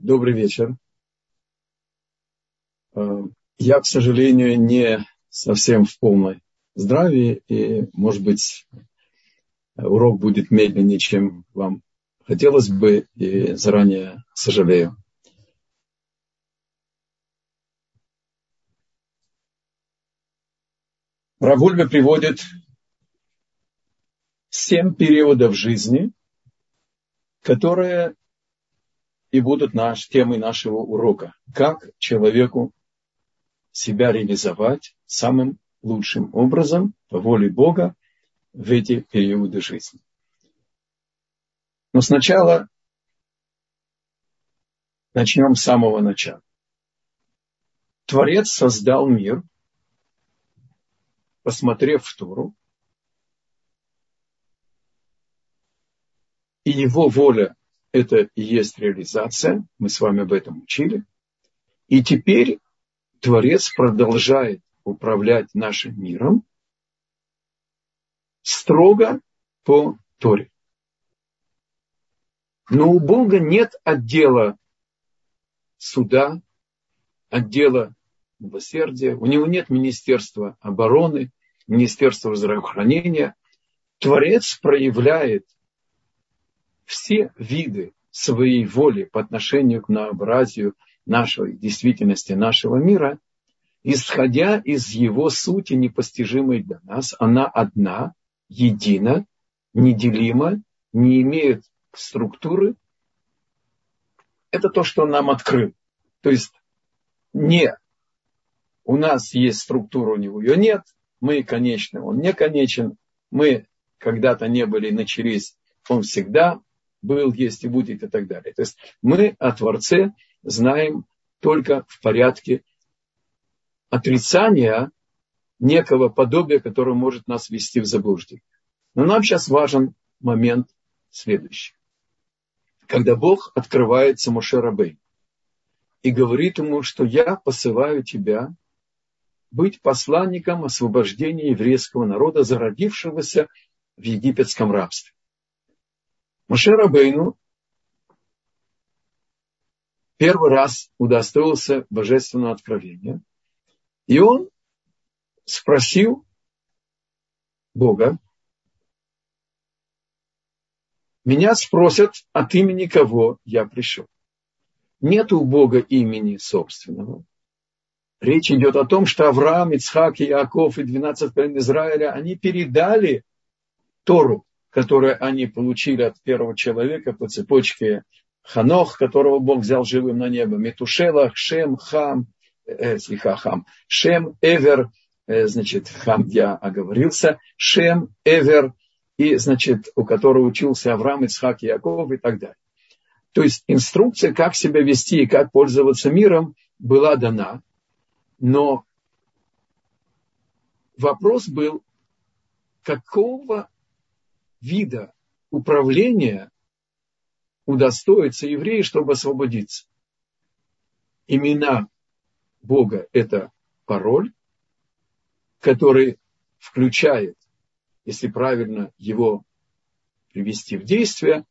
Добрый вечер. Э, я, к сожалению, не совсем в полной здравии, и, может быть, урок будет медленнее, чем вам хотелось бы, и заранее сожалею. Равульга приводит семь периодов жизни, которые и будут наш, темой нашего урока. Как человеку себя реализовать самым лучшим образом по воле Бога в эти периоды жизни. Но сначала начнем с самого начала. Творец создал мир, посмотрев в Туру, и его воля – это и есть реализация. Мы с вами об этом учили. И теперь Творец продолжает управлять нашим миром строго по Торе. Но у Бога нет отдела суда, отдела милосердия, у него нет Министерства обороны, Министерства здравоохранения. Творец проявляет все виды своей воли по отношению к многообразию нашей действительности, нашего мира, исходя из его сути, непостижимой для нас, она одна, едина, неделима, не имеет структуры. Это то, что нам открыл. То есть не у нас есть структура, у него ее нет, мы конечны, он не конечен, мы когда-то не были, начались, он всегда был, есть и будет и так далее. То есть мы о Творце знаем только в порядке отрицания некого подобия, которое может нас ввести в заблуждение. Но нам сейчас важен момент следующий. Когда Бог открывается Моше Рабей и говорит ему, что я посылаю тебя быть посланником освобождения еврейского народа, зародившегося в египетском рабстве. Моше Рабейну первый раз удостоился божественного откровения. И он спросил Бога, меня спросят, от имени кого я пришел. Нет у Бога имени собственного. Речь идет о том, что Авраам, Ицхак, Иаков и 12 колен Израиля, они передали Тору которое они получили от первого человека по цепочке Ханох, которого Бог взял живым на небо, Метушелах, Шем, Хам, э, слегка Хам, Шем, Эвер, э, значит, Хам я оговорился, Шем, Эвер, и, значит, у которого учился Авраам, Ицхак, Яков и так далее. То есть инструкция, как себя вести и как пользоваться миром, была дана, но вопрос был, какого вида управления удостоится евреи, чтобы освободиться. Имена Бога – это пароль, который включает, если правильно его привести в действие,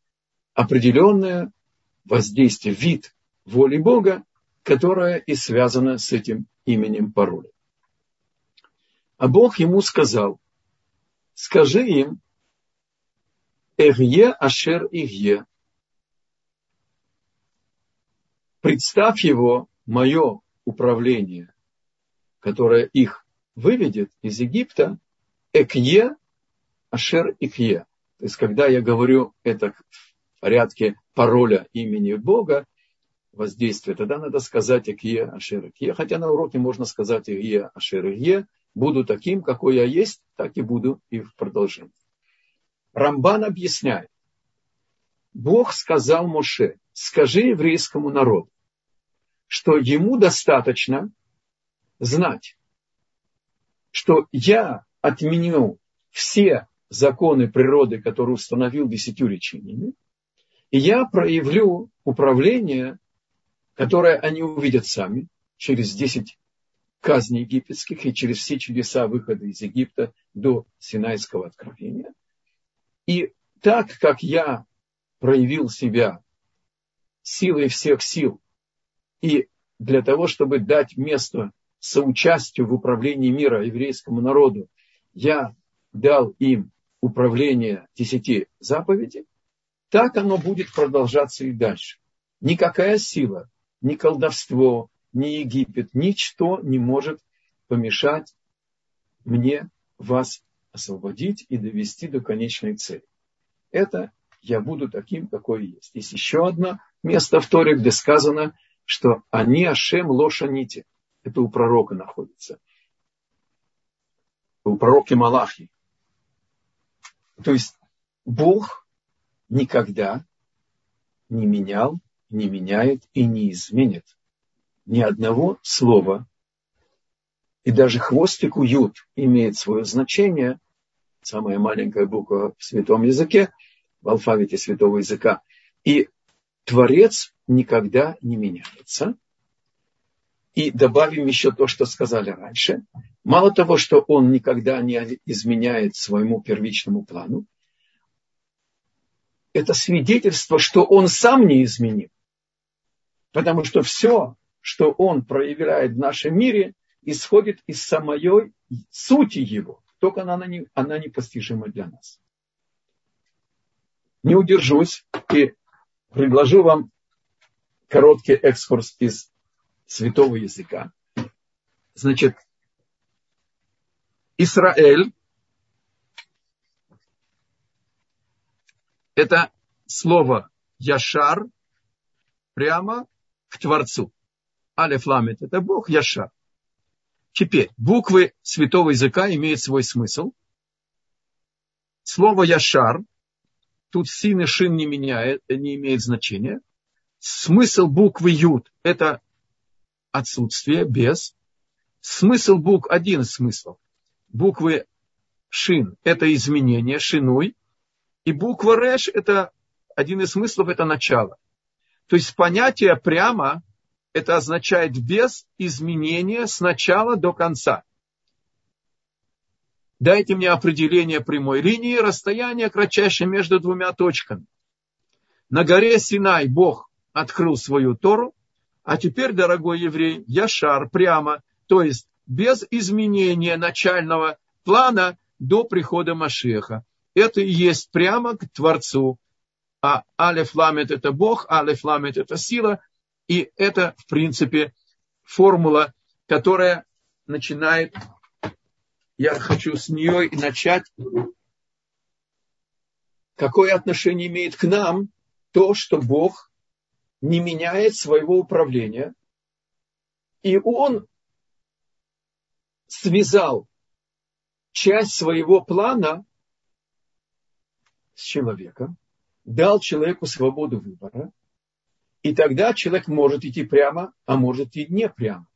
определенное воздействие, вид воли Бога, которое и связано с этим именем пароля. А Бог ему сказал, скажи им, Эхе Ашер Ихе. Представь его, мое управление, которое их выведет из Египта, Экье Ашер Ихе. То есть, когда я говорю это в порядке пароля имени Бога, воздействие, тогда надо сказать Экье Ашер Ихе. Хотя на уроке можно сказать Экье Ашер Ихе. Буду таким, какой я есть, так и буду и в продолжении. Рамбан объясняет. Бог сказал Моше, скажи еврейскому народу, что ему достаточно знать, что я отменю все законы природы, которые установил десятью речениями, и я проявлю управление, которое они увидят сами через десять казней египетских и через все чудеса выхода из Египта до Синайского откровения – и так как я проявил себя силой всех сил. И для того, чтобы дать место соучастию в управлении мира еврейскому народу, я дал им управление десяти заповедей, так оно будет продолжаться и дальше. Никакая сила, ни колдовство, ни Египет, ничто не может помешать мне вас освободить и довести до конечной цели. Это я буду таким, какой есть. Есть еще одно место в Торе, где сказано, что они Ашем лошаните. Это у пророка находится. У пророка Малахи. То есть Бог никогда не менял, не меняет и не изменит ни одного слова. И даже хвостик уют имеет свое значение, самая маленькая буква в святом языке, в алфавите святого языка. И Творец никогда не меняется. И добавим еще то, что сказали раньше. Мало того, что он никогда не изменяет своему первичному плану, это свидетельство, что он сам не изменил. Потому что все, что он проявляет в нашем мире, исходит из самой сути его. Только она, не, она непостижима для нас. Не удержусь и предложу вам короткий экскурс из святого языка. Значит, Израиль это слово Яшар прямо к Творцу. Алеф Ламет – это Бог, Яшар. Теперь, буквы святого языка имеют свой смысл. Слово Яшар, тут син и шин не, меняет, не имеет значения. Смысл буквы Юд – это отсутствие, без. Смысл букв, один смысл. Буквы Шин – это изменение, шинуй. И буква Реш – это один из смыслов, это начало. То есть понятие прямо – это означает без изменения с начала до конца. Дайте мне определение прямой линии, расстояние кратчайшее между двумя точками. На горе Синай Бог открыл свою Тору, а теперь, дорогой еврей, Яшар прямо, то есть без изменения начального плана до прихода Машеха. Это и есть прямо к Творцу, а Алеф Ламет это Бог, Алеф Ламет это сила, и это, в принципе, формула, которая начинает, я хочу с нее начать, какое отношение имеет к нам то, что Бог не меняет своего управления, и Он связал часть своего плана с человеком, дал человеку свободу выбора, и тогда человек может идти прямо, а может и не прямо.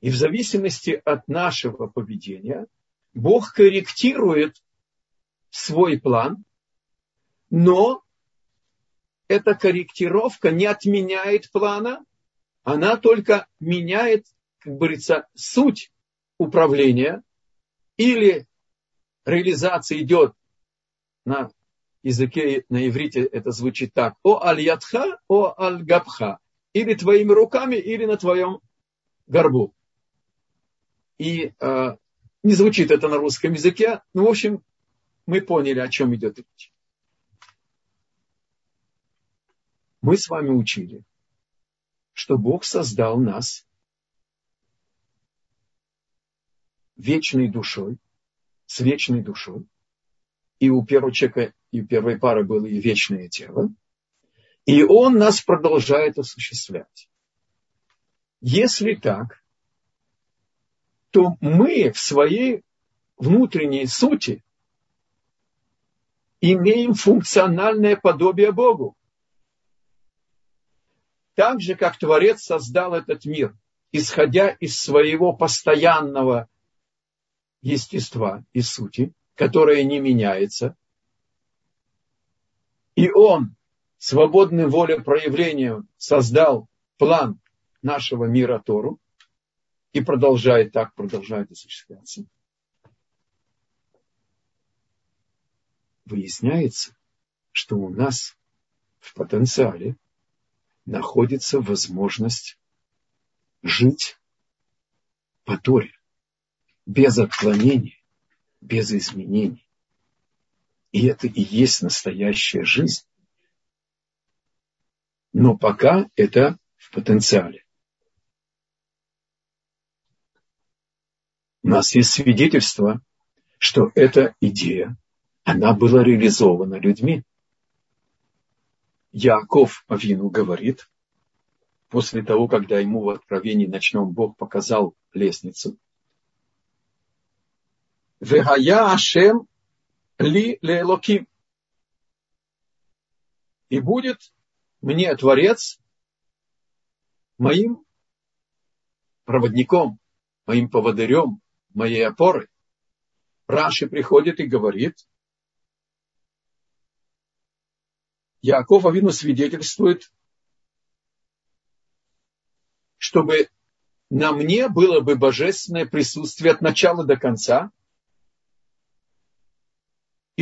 И в зависимости от нашего поведения Бог корректирует свой план, но эта корректировка не отменяет плана, она только меняет, как говорится, суть управления или реализация идет на языке, на иврите это звучит так. О аль-ядха, о аль-габха. Или твоими руками, или на твоем горбу. И э, не звучит это на русском языке. Ну, в общем, мы поняли, о чем идет речь. Мы с вами учили, что Бог создал нас вечной душой, с вечной душой, и у первого человека, и у первой пары было и вечное тело. И он нас продолжает осуществлять. Если так, то мы в своей внутренней сути имеем функциональное подобие Богу. Так же, как Творец создал этот мир, исходя из своего постоянного естества и сути, которая не меняется. И он свободной волепроявлением создал план нашего мира Тору и продолжает так, продолжает осуществляться. Выясняется, что у нас в потенциале находится возможность жить по Торе, без отклонений, без изменений. И это и есть настоящая жизнь. Но пока это в потенциале. У нас есть свидетельство, что эта идея, она была реализована людьми. Яков Авину говорит, после того, когда ему в откровении ночном Бог показал лестницу, Вегая Ашем ли лелоким. И будет мне Творец моим проводником, моим поводырем, моей опорой. Раши приходит и говорит, Яков Авину свидетельствует, чтобы на мне было бы божественное присутствие от начала до конца,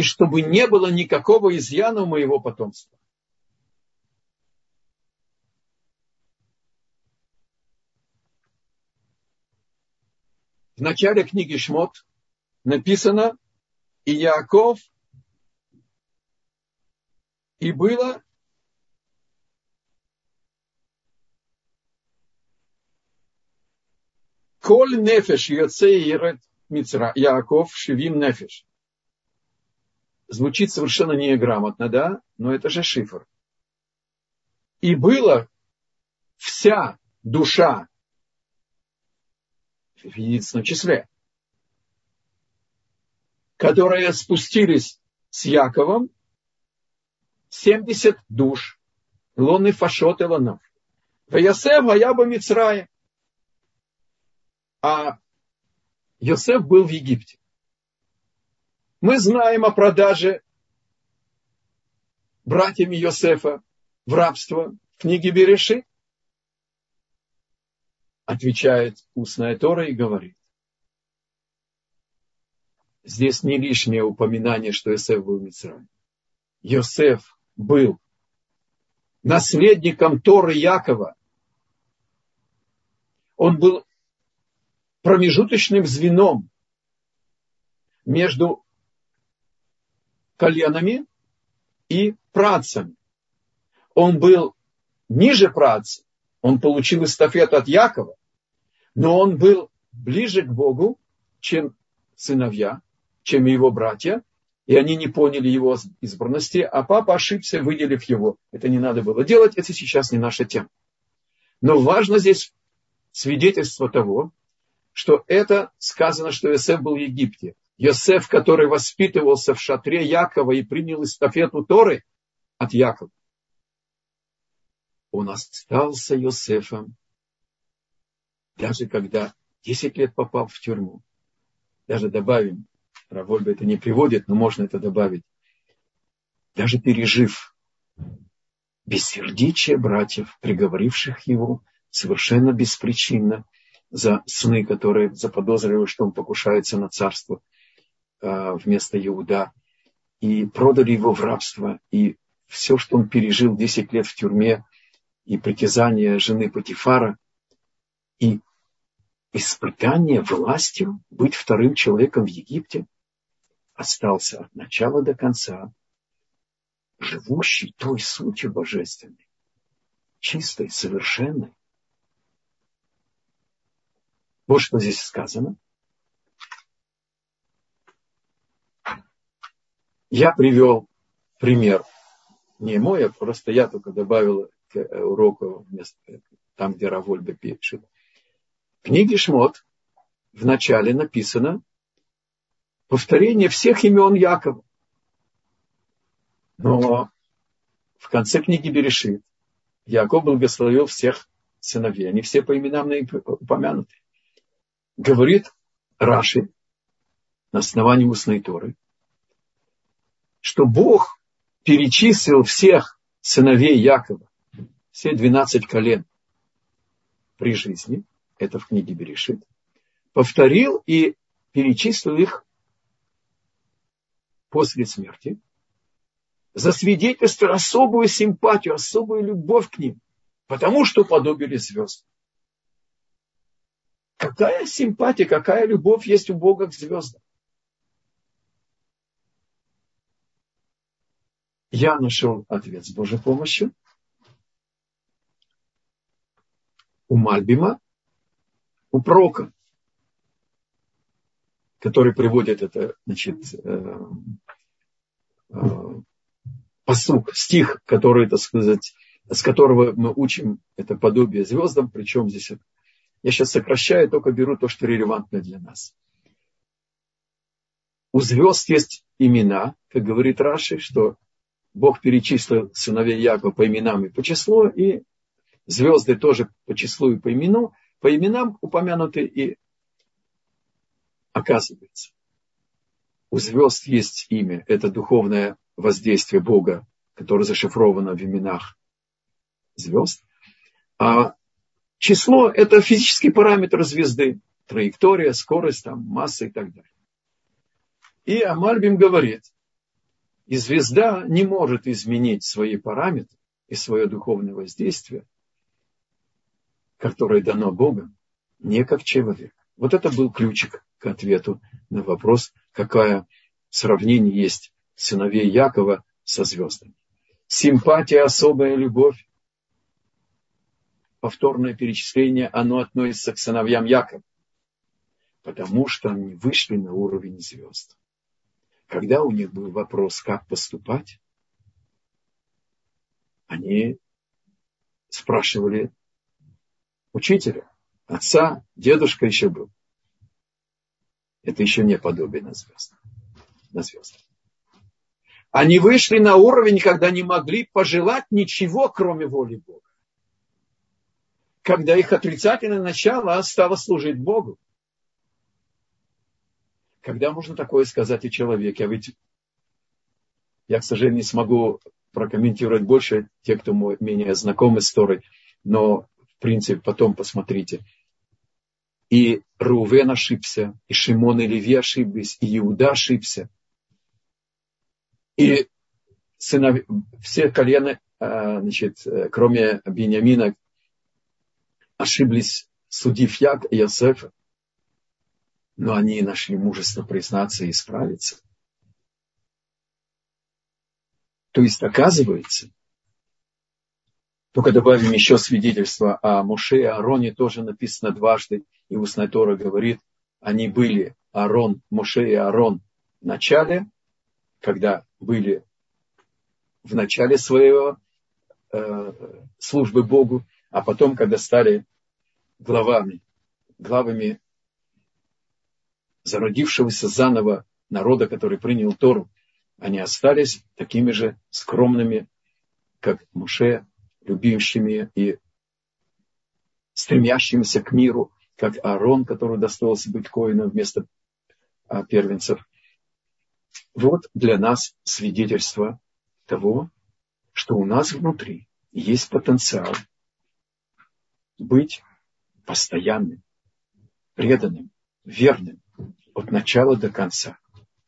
и чтобы не было никакого изъяна у моего потомства. В начале книги Шмот написано, и Яков, и было Коль нефеш йоцей Мицра, Яков шевим нефеш. Звучит совершенно неграмотно, да? Но это же шифр. И было вся душа в единственном числе, которые спустились с Яковом, 70 душ, лоны фашот эланов. Ваясев Аяба Мицрая. А Йосеф был в Египте. Мы знаем о продаже братьями Йосефа в рабство в книге Береши отвечает устная Тора и говорит. Здесь не лишнее упоминание, что Йосеф был Мицраем. Йосеф был наследником Торы Якова. Он был промежуточным звеном между коленами и працами. Он был ниже праца, он получил эстафету от Якова, но он был ближе к Богу, чем сыновья, чем его братья, и они не поняли его избранности, а папа ошибся, выделив его. Это не надо было делать, это сейчас не наша тема. Но важно здесь свидетельство того, что это сказано, что Иосиф был в Египте. Иосиф, который воспитывался в шатре Якова и принял эстафету Торы от Якова. Он остался Иосифом даже когда 10 лет попал в тюрьму, даже добавим, Равольба это не приводит, но можно это добавить, даже пережив бессердечие братьев, приговоривших его совершенно беспричинно за сны, которые заподозрили, что он покушается на царство вместо Иуда, и продали его в рабство, и все, что он пережил 10 лет в тюрьме, и притязание жены Патифара, и испытание властью, быть вторым человеком в Египте, остался от начала до конца живущий той сутью божественной, чистой, совершенной. Вот что здесь сказано. Я привел пример, не мой, а просто я только добавил к уроку вместо, там, где Равольба пишет – в книге Шмот в начале написано повторение всех имен Якова. Но в конце книги Берешит Яков благословил всех сыновей. Они все по именам упомянуты. Говорит Раши на основании устной Торы, что Бог перечислил всех сыновей Якова, все 12 колен при жизни, это в книге Берешит, повторил и перечислил их после смерти, засвидетельствовал особую симпатию, особую любовь к ним, Потому что подобили звезд. Какая симпатия, какая любовь есть у Бога к звездам? Я нашел ответ с Божьей помощью. У Мальбима, у Прока, который приводит это, значит, э, э, посук, стих, который, так сказать, с которого мы учим это подобие звездам, причем здесь я сейчас сокращаю, только беру то, что релевантно для нас. У звезд есть имена, как говорит Раши, что Бог перечислил сыновей Якова по именам и по числу, и звезды тоже по числу и по имену, по именам упомянуты и оказывается. У звезд есть имя, это духовное воздействие Бога, которое зашифровано в именах звезд. А Число – это физический параметр звезды. Траектория, скорость, там, масса и так далее. И Амальбим говорит, и звезда не может изменить свои параметры и свое духовное воздействие, которое дано Богом, не как человек. Вот это был ключик к ответу на вопрос, какое сравнение есть сыновей Якова со звездами. Симпатия, особая любовь повторное перечисление, оно относится к сыновьям Якова, потому что они вышли на уровень звезд. Когда у них был вопрос, как поступать, они спрашивали учителя, отца, дедушка еще был. Это еще не подобие на звезд. На звезд. Они вышли на уровень, когда не могли пожелать ничего, кроме воли Бога когда их отрицательное начало стало служить Богу. Когда можно такое сказать о человеке? А ведь я, к сожалению, не смогу прокомментировать больше те, кто менее знакомы с Торой, но, в принципе, потом посмотрите. И Рувен ошибся, и Шимон и Леви ошиблись, и Иуда ошибся. И сынов... все колены, а, значит, кроме Бениамина, ошиблись, судив Як и Йосефа, но они нашли мужество признаться и исправиться. То есть, оказывается, только добавим еще свидетельство о Моше и Аароне, тоже написано дважды, и устная Тора говорит, они были Аарон, Моше и Аарон в начале, когда были в начале своего э, службы Богу, а потом, когда стали главами, главами зародившегося заново народа, который принял Тору, они остались такими же скромными, как Муше, любящими и стремящимися к миру, как Аарон, который достался быть коином вместо а, первенцев. Вот для нас свидетельство того, что у нас внутри есть потенциал быть постоянным, преданным, верным от начала до конца.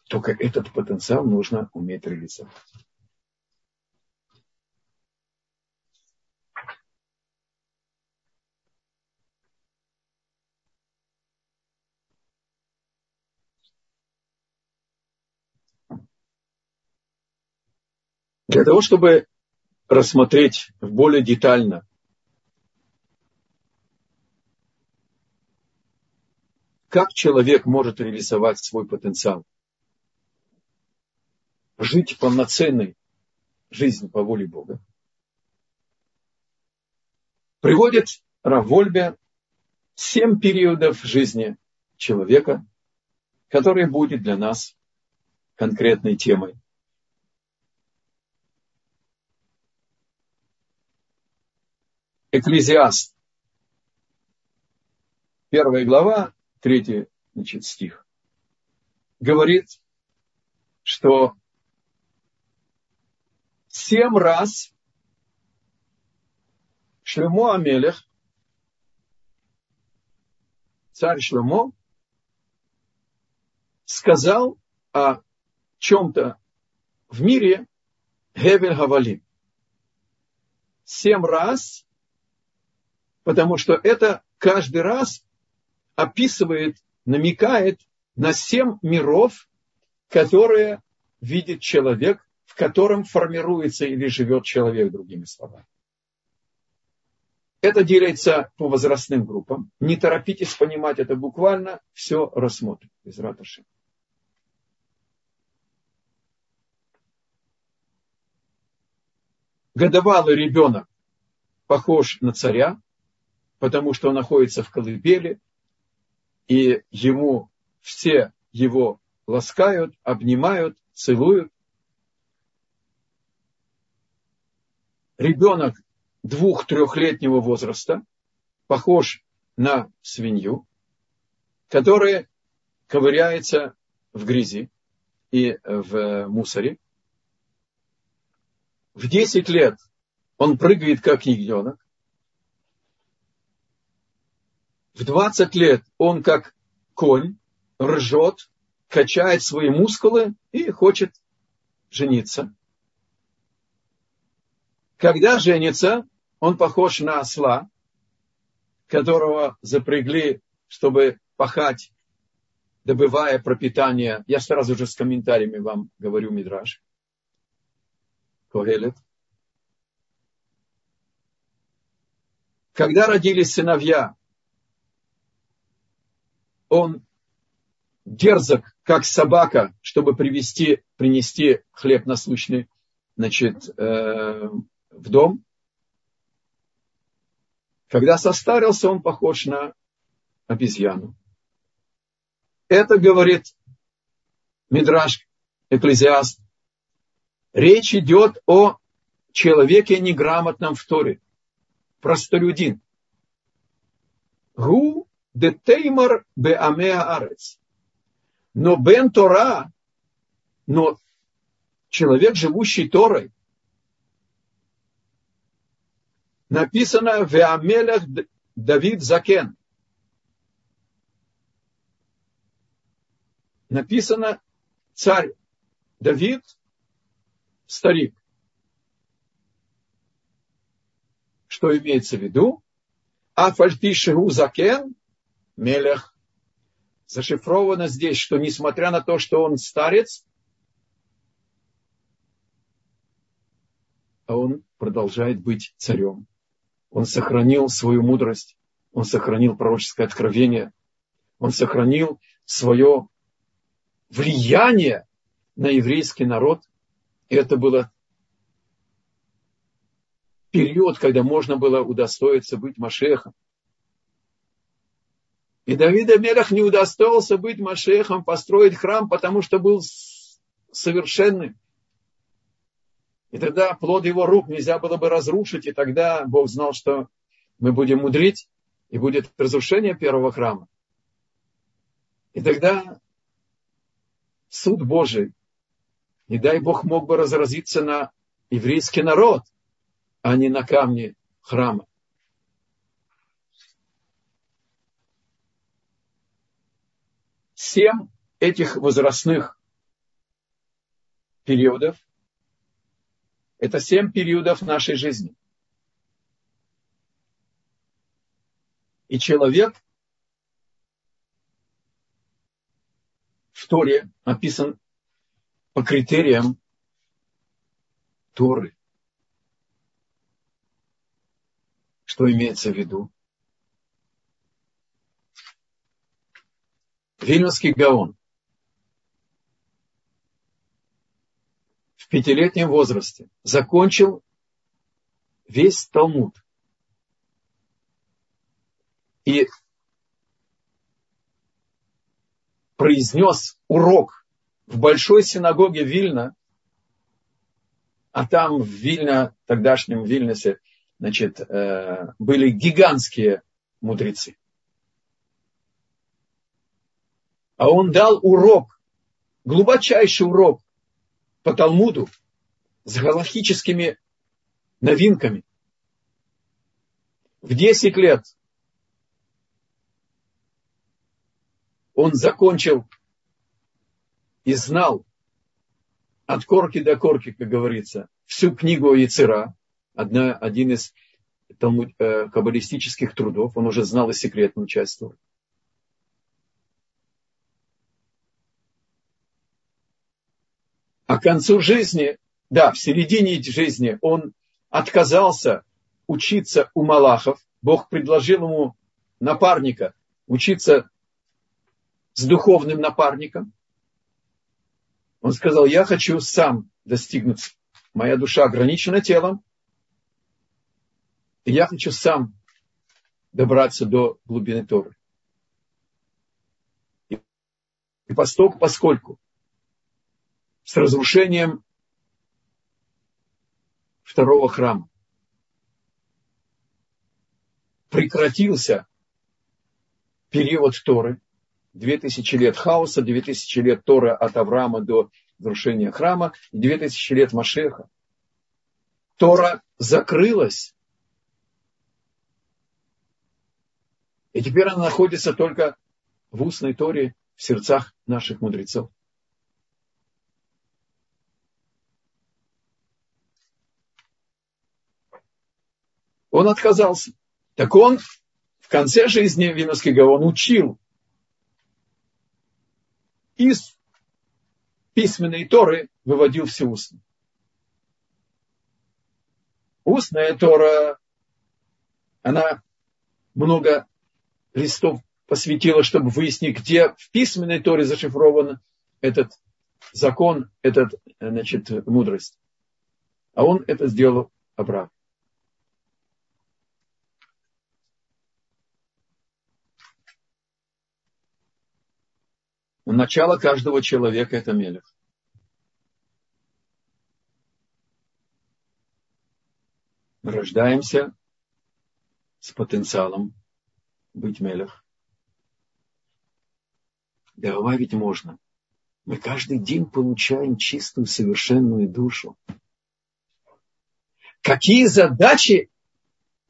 Только этот потенциал нужно уметь реализовать. Для того, чтобы рассмотреть более детально Как человек может реализовать свой потенциал? Жить полноценной жизнью по воле Бога. Приводит Равольбе семь периодов жизни человека, которые будет для нас конкретной темой. Экклезиаст. Первая глава, третий значит, стих, говорит, что семь раз Шлемо Амелех, царь Шлемо, сказал о чем-то в мире Гевель Гавалим. Семь раз потому что это каждый раз описывает, намекает на семь миров, которые видит человек, в котором формируется или живет человек, другими словами. Это делится по возрастным группам. Не торопитесь понимать это буквально, все рассмотрим из раташи. Годовалый ребенок похож на царя, потому что он находится в колыбели, и ему все его ласкают, обнимают, целуют. Ребенок двух-трехлетнего возраста похож на свинью, которая ковыряется в грязи и в мусоре. В 10 лет он прыгает как ягненок. В 20 лет он как конь ржет, качает свои мускулы и хочет жениться. Когда женится, он похож на осла, которого запрягли, чтобы пахать, добывая пропитание. Я сразу же с комментариями вам говорю, Мидраж. Когелет. Когда родились сыновья, он дерзок, как собака, чтобы привести, принести хлеб насущный значит, э, в дом. Когда состарился, он похож на обезьяну. Это говорит Мидраш, Экклезиаст. Речь идет о человеке неграмотном в Торе. Простолюдин. Гу де теймар бе амеа арец. Но бен Тора, но человек, живущий Торой, написано в Амелях Давид Закен. Написано царь Давид, старик. Что имеется в виду? Афальпишеру Закен, Мелех. Зашифровано здесь, что несмотря на то, что он старец, а он продолжает быть царем. Он сохранил свою мудрость, он сохранил пророческое откровение, он сохранил свое влияние на еврейский народ. И это было период, когда можно было удостоиться быть Машехом. И Давид Амелах не удостоился быть Машехом, построить храм, потому что был совершенным. И тогда плод его рук нельзя было бы разрушить, и тогда Бог знал, что мы будем мудрить, и будет разрушение первого храма. И тогда суд Божий, не дай Бог, мог бы разразиться на еврейский народ, а не на камне храма. Семь этих возрастных периодов – это семь периодов нашей жизни. И человек в Торе описан по критериям Торы. Что имеется в виду? Вильнюсский Гаон пятилетнем возрасте закончил весь Талмуд. И произнес урок в большой синагоге Вильна, а там в Вильна, тогдашнем Вильнюсе, значит, э, были гигантские мудрецы. А он дал урок, глубочайший урок по Талмуду с галактическими новинками. В 10 лет он закончил и знал от корки до корки, как говорится, всю книгу Яцера, одна, один из талмуд, э, каббалистических трудов, он уже знал и секретную часть Торы. А к концу жизни, да, в середине жизни он отказался учиться у Малахов. Бог предложил ему напарника учиться с духовным напарником. Он сказал, я хочу сам достигнуть. Моя душа ограничена телом. И я хочу сам добраться до глубины Торы. И поскольку, поскольку с разрушением второго храма прекратился период Торы, 2000 лет хаоса, 2000 лет Торы от Авраама до разрушения храма и 2000 лет Машеха. Тора закрылась. И теперь она находится только в устной Торе, в сердцах наших мудрецов. Он отказался. Так он в конце жизни Виновский Гаон учил из письменной Торы выводил все устно. Устная Тора, она много листов посвятила, чтобы выяснить, где в письменной Торе зашифрован этот закон, этот, значит, мудрость. А он это сделал обратно. Начало каждого человека – это мелех. Мы рождаемся с потенциалом быть мелех. Добавить можно. Мы каждый день получаем чистую, совершенную душу. Какие задачи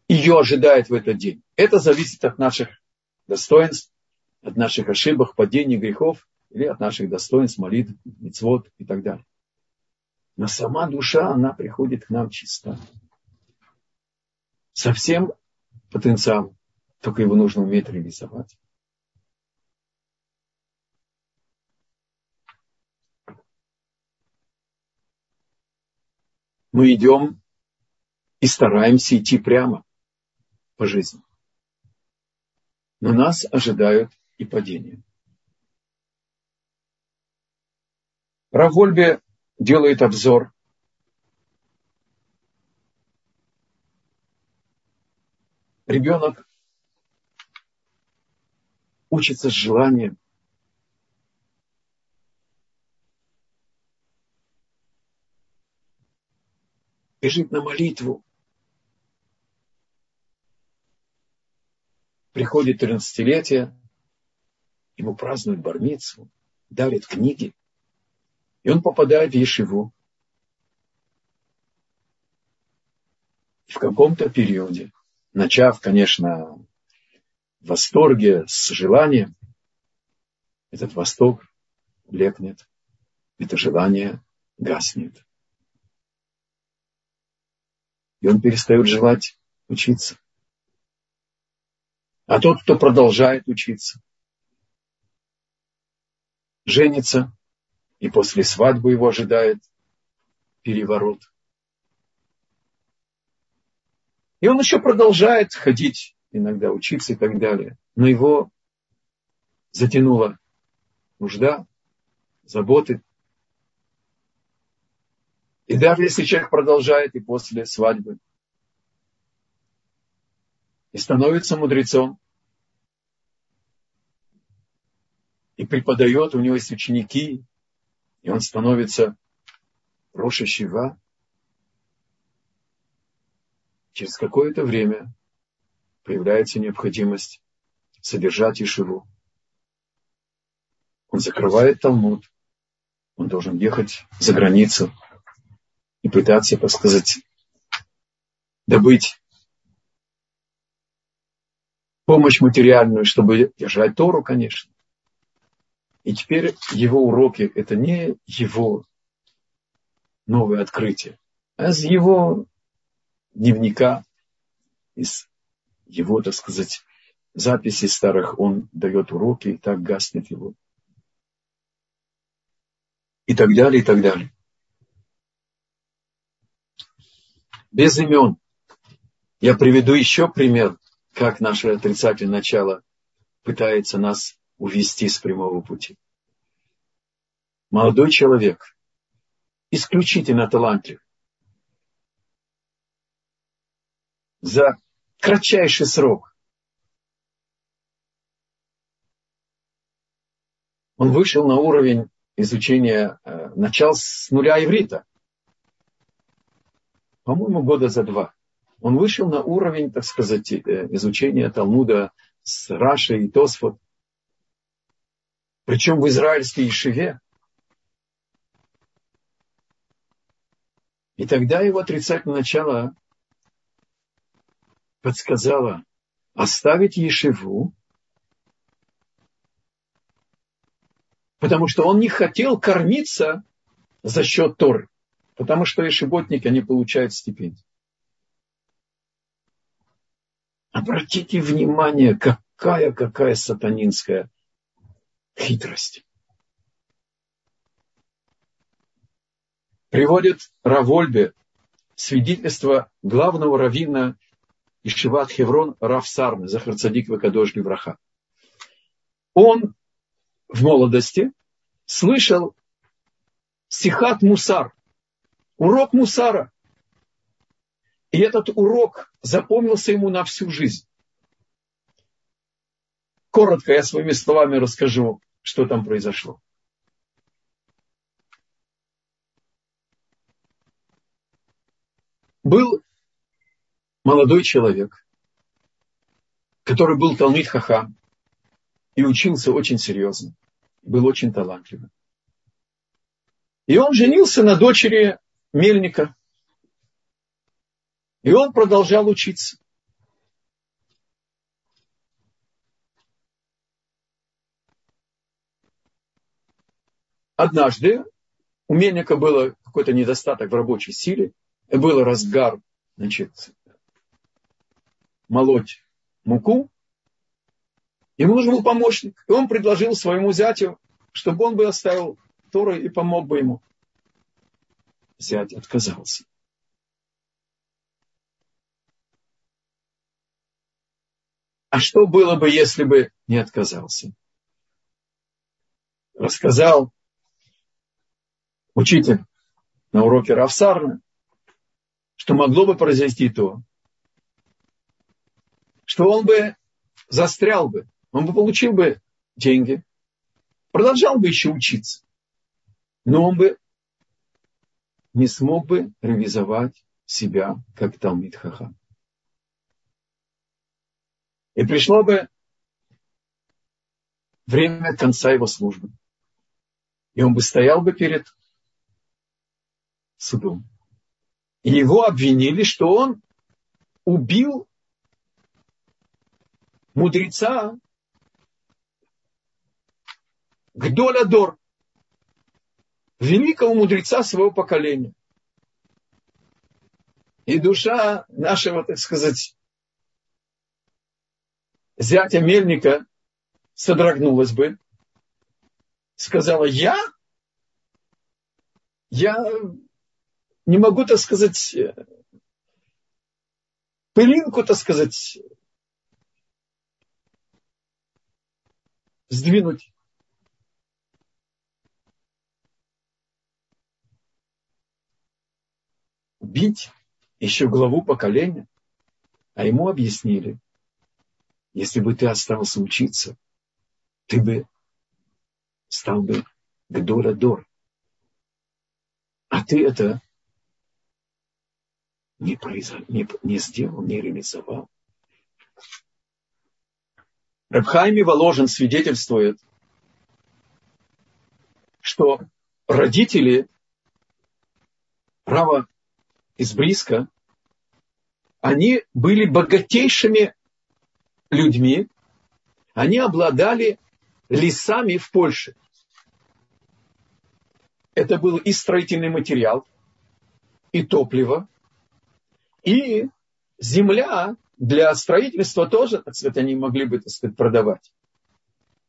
ее ожидают в этот день? Это зависит от наших достоинств, от наших ошибок, падений, грехов или от наших достоинств, молитв, мецвод и так далее. Но сама душа, она приходит к нам чиста. Совсем потенциал, только его нужно уметь реализовать. Мы идем и стараемся идти прямо по жизни. Но нас ожидают и падение. Равольбе делает обзор ребенок учится с желанием. Бежит на молитву. Приходит 13-летие, ему празднуют бармицу, дарят книги. И он попадает в Ешиву. В каком-то периоде, начав, конечно, в восторге, с желанием, этот восторг блекнет, это желание гаснет. И он перестает желать учиться. А тот, кто продолжает учиться, женится, и после свадьбы его ожидает переворот. И он еще продолжает ходить, иногда учиться и так далее. Но его затянула нужда, заботы. И даже если человек продолжает и после свадьбы, и становится мудрецом, и преподает, у него есть ученики, и он становится Роша Шива. Через какое-то время появляется необходимость содержать Ишиву. Он закрывает Талмуд, он должен ехать за границу и пытаться, так сказать, добыть помощь материальную, чтобы держать Тору, конечно. И теперь его уроки – это не его новое открытие, а из его дневника, из его, так сказать, записей старых, он дает уроки, и так гаснет его. И так далее, и так далее. Без имен. Я приведу еще пример, как наше отрицательное начало пытается нас увести с прямого пути. Молодой человек, исключительно талантлив, за кратчайший срок. Он вышел на уровень изучения, э, начал с нуля иврита. По-моему, года за два. Он вышел на уровень, так сказать, э, изучения Талмуда с Рашей и Тосфот. Причем в израильской Ешиве. И тогда его отрицательное начало подсказала оставить Ешиву, потому что он не хотел кормиться за счет Торы, потому что ешеботники, они получают стипендию. Обратите внимание, какая-какая сатанинская хитрость. Приводит Равольбе свидетельство главного раввина Ишиват Хеврон Раф Сарны, Захар Цадик Вакадош Гевраха. Он в молодости слышал Сихат Мусар, урок Мусара. И этот урок запомнился ему на всю жизнь. Коротко я своими словами расскажу, что там произошло. Был молодой человек, который был Талмит Хахам и учился очень серьезно, был очень талантливым. И он женился на дочери мельника. И он продолжал учиться. Однажды у мельника был какой-то недостаток в рабочей силе, был разгар значит, молоть муку, ему нужен был помощник. И он предложил своему зятю, чтобы он бы оставил Торы и помог бы ему. Зять отказался. А что было бы, если бы не отказался? Рассказал учитель на уроке Равсарна, что могло бы произойти то, что он бы застрял бы, он бы получил бы деньги, продолжал бы еще учиться, но он бы не смог бы реализовать себя как Талмит Хаха. И пришло бы время конца его службы. И он бы стоял бы перед судом. И его обвинили, что он убил мудреца Гдолядор, великого мудреца своего поколения. И душа нашего, так сказать, зятя мельника содрогнулась бы, сказала, я, я не могу, так сказать, пылинку, так сказать, сдвинуть. Бить еще главу поколения. А ему объяснили, если бы ты остался учиться, ты бы стал бы Гдора-Дор. А ты это не, произо... не, не сделал, не реализовал. Рабхайми Воложин свидетельствует, что родители Рава из Бриска, они были богатейшими людьми, они обладали лесами в Польше. Это был и строительный материал, и топливо, и земля для строительства тоже, так сказать, они могли бы, так сказать, продавать.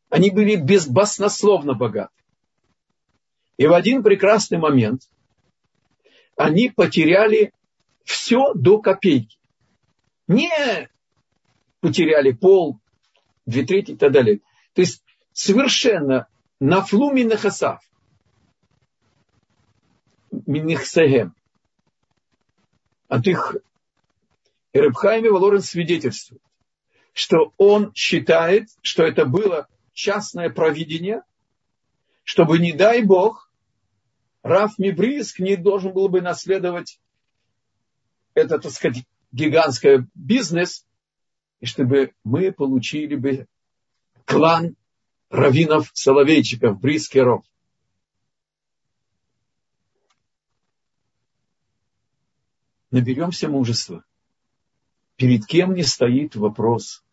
Они были безбаснословно богаты. И в один прекрасный момент они потеряли все до копейки. Не потеряли пол, две трети и так далее. То есть совершенно на флуми нахасав. Минихсагем. От их Рыбхайми Валорен свидетельствует, что он считает, что это было частное провидение, чтобы, не дай Бог, Раф Мибриск не должен был бы наследовать этот, так сказать, гигантский бизнес, и чтобы мы получили бы клан раввинов Соловейчиков, Брискеров. Наберемся мужества. Перед кем не стоит вопрос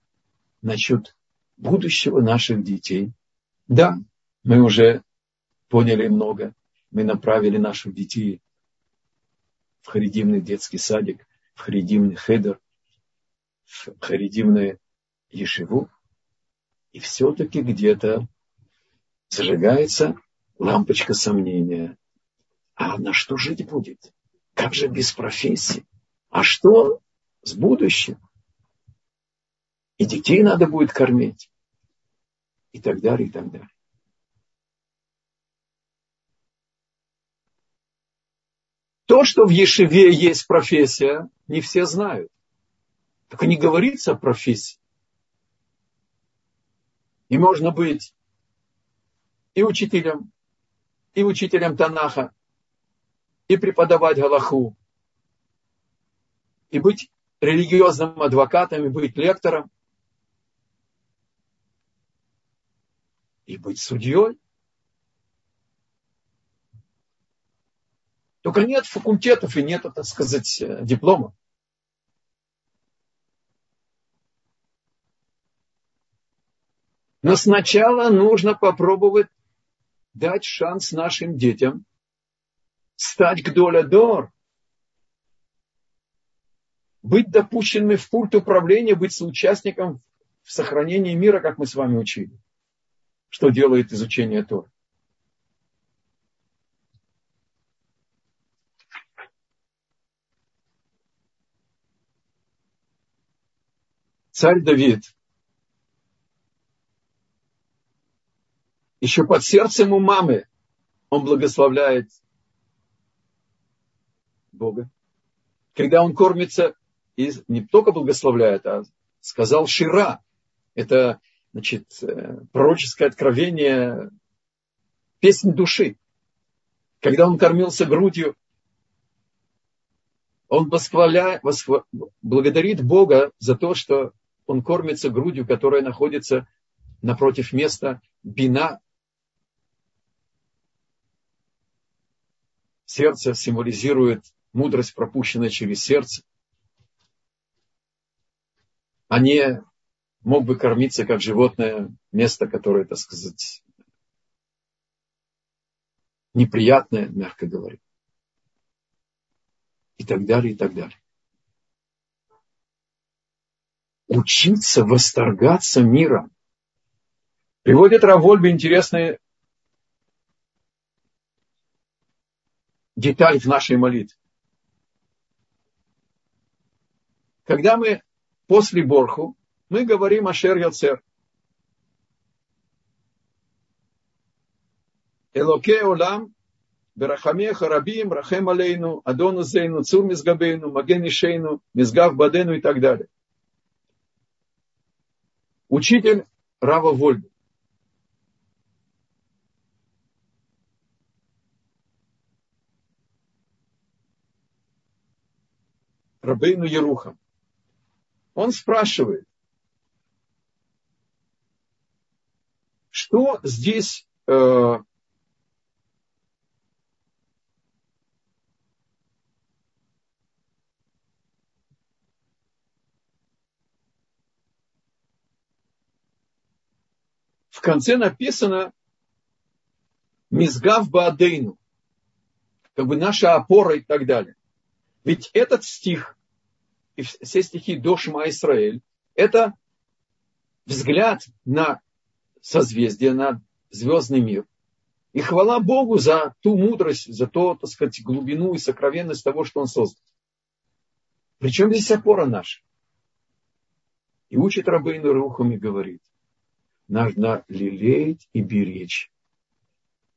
насчет будущего наших детей. Да, мы уже поняли много. Мы направили наших детей в харидимный детский садик, в харидимный хедер, в харидимную ешиву. И все-таки где-то зажигается лампочка сомнения. А на что жить будет? Как же без профессии? А что с будущим? И детей надо будет кормить. И так далее, и так далее. То, что в Ешеве есть профессия, не все знают. Только не говорится о профессии. И можно быть и учителем, и учителем Танаха, и преподавать Галаху, и быть религиозным адвокатом, и быть лектором, и быть судьей. Только нет факультетов и нет, так сказать, диплома. Но сначала нужно попробовать дать шанс нашим детям стать к доля дор, быть допущенными в пульт управления, быть соучастником в сохранении мира, как мы с вами учили. Что делает изучение Тора. царь Давид еще под сердцем у мамы он благословляет Бога. Когда он кормится, и не только благословляет, а сказал Шира. Это, значит, э, пророческое откровение, песнь души. Когда он кормился грудью, он восхваля, восхва, благодарит Бога за то, что он кормится грудью, которая находится напротив места бина. Сердце символизирует мудрость, пропущенная через сердце. А не мог бы кормиться как животное, место, которое, так сказать, неприятное, мягко говоря. И так далее, и так далее учиться восторгаться миром. Приводит Равольбе интересные деталь в нашей молитве. Когда мы после Борху, мы говорим о Шер Яцер. Элоке Олам, Берахамеха Рабим, Рахем Алейну, Адону Зейну, Цур Мизгабейну, Маген Ишейну, Мизгав Бадену и так далее учитель Рава Вольбы. Рабейну Ерухам. Он спрашивает, что здесь э, в конце написано Мизгав Баадейну, как бы наша опора и так далее. Ведь этот стих и все стихи до Шма Исраэль, это взгляд на созвездие, на звездный мир. И хвала Богу за ту мудрость, за то, так сказать, глубину и сокровенность того, что Он создал. Причем здесь опора наша. И учит Рабейну Рухами говорит, нужно лелеять и беречь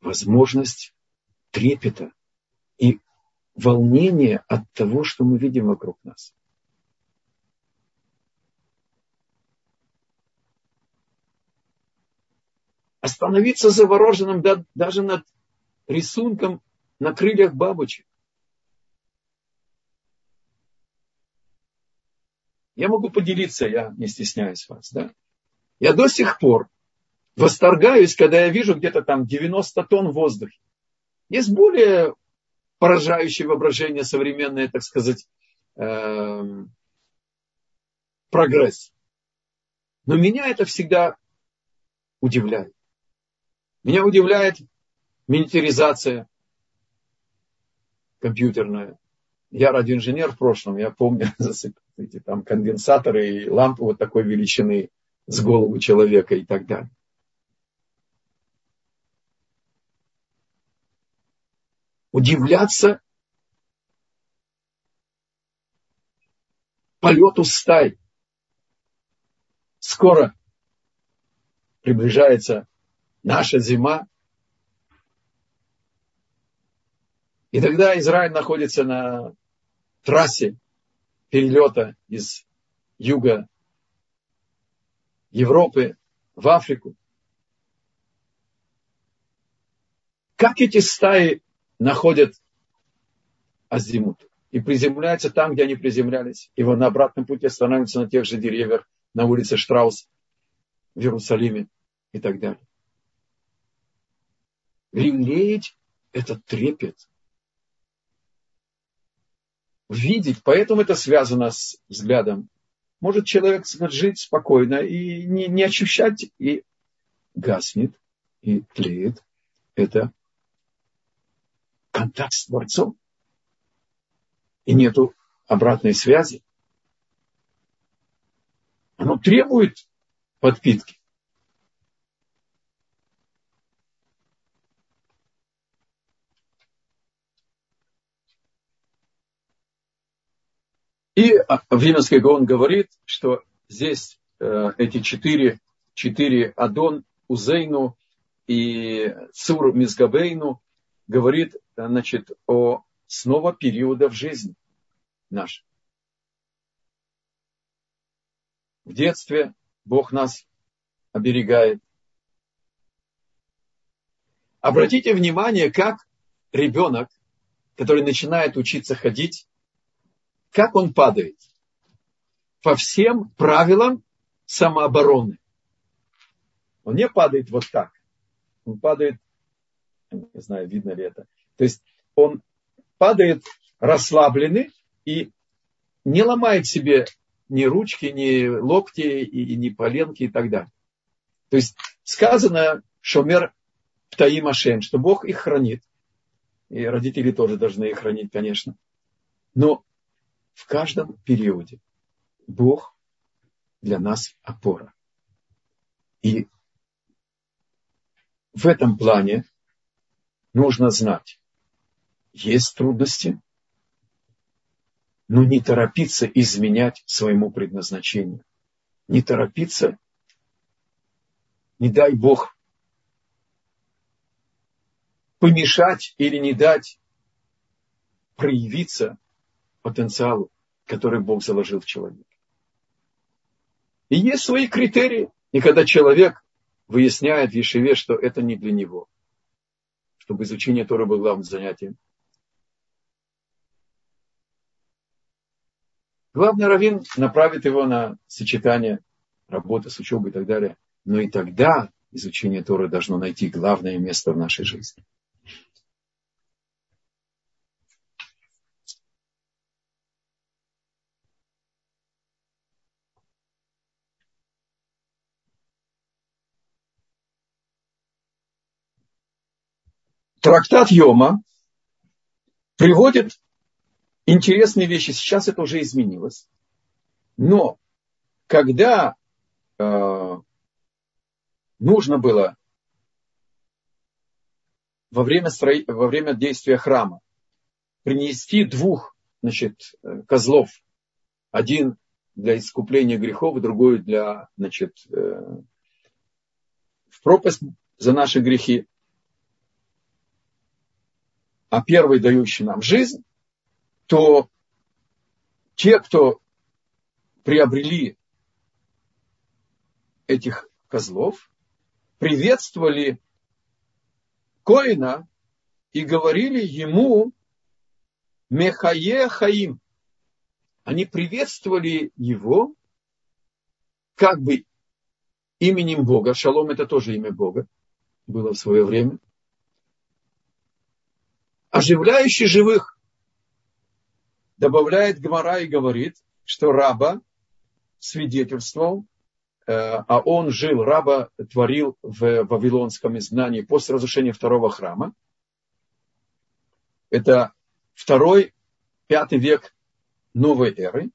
возможность трепета и волнения от того, что мы видим вокруг нас. Остановиться завороженным даже над рисунком на крыльях бабочек. Я могу поделиться, я не стесняюсь вас, да. Я до сих пор восторгаюсь, когда я вижу где-то там 90 тонн в воздухе. Есть более поражающее воображение современное, так сказать, э, прогресс. Но меня это всегда удивляет. Меня удивляет миниатюризация компьютерная. Я радиоинженер в прошлом, я помню эти там конденсаторы и лампы вот такой величины с головы человека и так далее. Удивляться полету стай. Скоро приближается наша зима. И тогда Израиль находится на трассе перелета из юга Европы в Африку. Как эти стаи находят азимут и приземляются там, где они приземлялись, и на обратном пути становятся на тех же деревьях на улице Штраус в Иерусалиме и так далее. Лелеять этот трепет, видеть. Поэтому это связано с взглядом. Может человек жить спокойно и не, не ощущать, и гаснет, и тлеет. Это контакт с Творцом. И нету обратной связи. Оно требует подпитки. И Вименский Гаон говорит, что здесь э, эти четыре, четыре Адон, Узейну и Цур Мизгабейну говорит значит, о снова периода в жизни нашей. В детстве Бог нас оберегает. Обратите внимание, как ребенок, который начинает учиться ходить, как он падает? По всем правилам самообороны. Он не падает вот так. Он падает, не знаю, видно ли это. То есть он падает расслабленный и не ломает себе ни ручки, ни локти, и, ни поленки и так далее. То есть сказано Шомер Птаим Ашем, что Бог их хранит. И родители тоже должны их хранить, конечно. Но в каждом периоде Бог для нас опора. И в этом плане нужно знать, есть трудности, но не торопиться изменять своему предназначению. Не торопиться, не дай Бог помешать или не дать проявиться потенциалу, который Бог заложил в человеке. И есть свои критерии. И когда человек выясняет в Ешеве, что это не для него, чтобы изучение Торы было главным занятием. Главный раввин направит его на сочетание работы с учебой и так далее. Но и тогда изучение Торы должно найти главное место в нашей жизни. Трактат Йома приводит интересные вещи. Сейчас это уже изменилось. Но когда э, нужно было во время, стро... во время действия храма принести двух значит, э, козлов. Один для искупления грехов, другой для, значит, э, в пропасть за наши грехи. А первый дающий нам жизнь, то те, кто приобрели этих козлов, приветствовали Коина и говорили ему Мехае Хаим. Они приветствовали его как бы именем Бога. Шалом это тоже имя Бога. Было в свое время. Оживляющий живых. Добавляет Гмара и говорит, что раба свидетельствовал, э, а он жил, раба творил в Вавилонском изгнании после разрушения второго храма. Это второй, пятый век новой эры.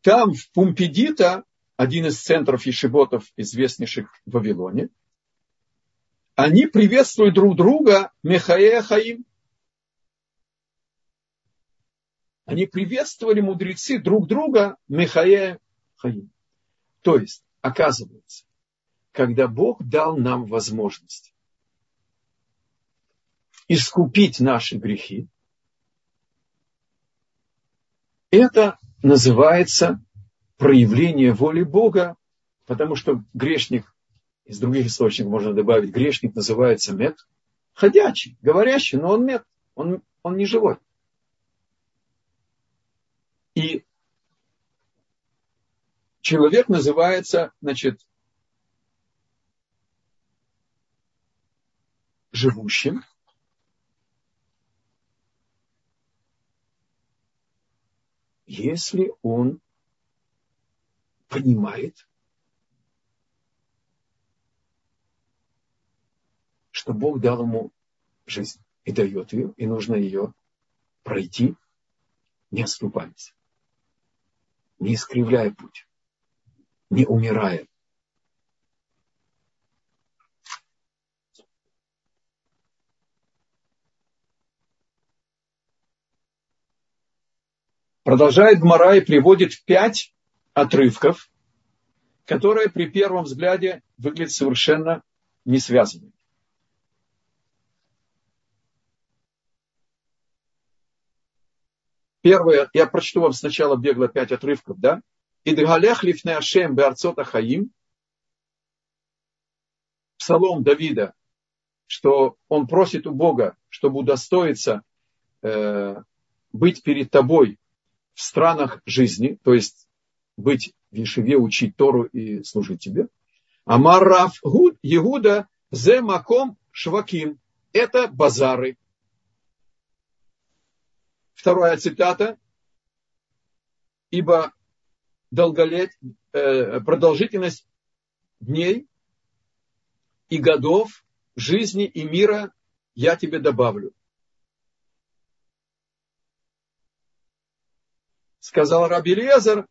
Там, в Пумпедита, один из центров ешеботов, известнейших в Вавилоне, они приветствуют друг друга Мехаэ Хаим. Они приветствовали мудрецы друг друга Мехаэ Хаим. То есть, оказывается, когда Бог дал нам возможность искупить наши грехи, Это называется проявление воли Бога, потому что грешник, из других источников можно добавить, грешник называется мед, ходячий, говорящий, но он мед, он, он не живой. И человек называется, значит, живущим, если он понимает, что Бог дал ему жизнь и дает ее, и нужно ее пройти, не оступаясь, не искривляя путь, не умирая. Продолжает Гмара и приводит пять отрывков, которые при первом взгляде выглядят совершенно не связанными. Первое, я прочту вам сначала бегло пять отрывков, да? Идгалех лифне Ашем беарцота хаим. Псалом Давида, что он просит у Бога, чтобы удостоиться э, быть перед тобой в странах жизни, то есть быть в Ешеве, учить Тору и служить тебе. Амар Раф Егуда зе маком шваким. Это базары. Вторая цитата. Ибо долголет, э, продолжительность дней и годов жизни и мира я тебе добавлю. сказал Раби Лезер,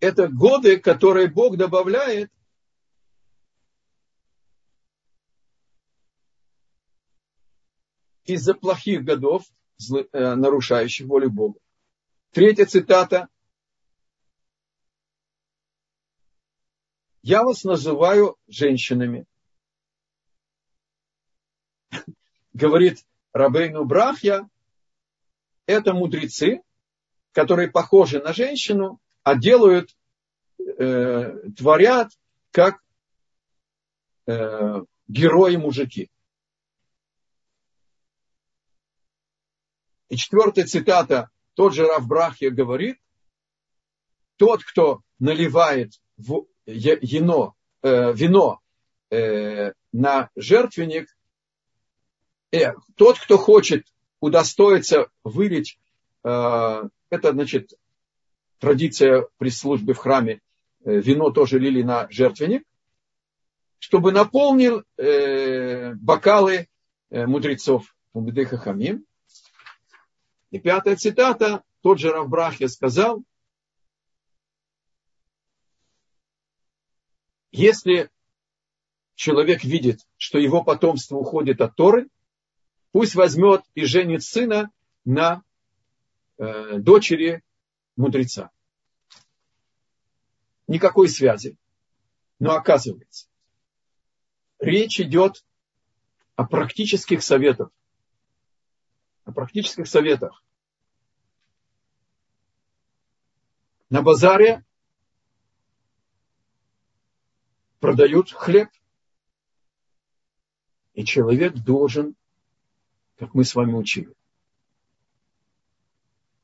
это годы, которые Бог добавляет из-за плохих годов, э, нарушающих волю Бога. Третья цитата. Я вас называю женщинами. Говорит Рабейну Брахья, это мудрецы, которые похожи на женщину, а делают, э, творят как э, герои-мужики. И четвертая цитата, тот же Рав Брахья говорит, тот, кто наливает в вино, э, вино э, на жертвенник, э, тот, кто хочет удостоиться вылить, э, это, значит, традиция при службе в храме, э, вино тоже лили на жертвенник, чтобы наполнил э, бокалы мудрецов, Мудыха Хамим. И пятая цитата, тот же Равбрахе сказал, если человек видит, что его потомство уходит от Торы, пусть возьмет и женит сына на э, дочери мудреца. Никакой связи. Но оказывается, речь идет о практических советах. О практических советах. На базаре продают хлеб. И человек должен, как мы с вами учили,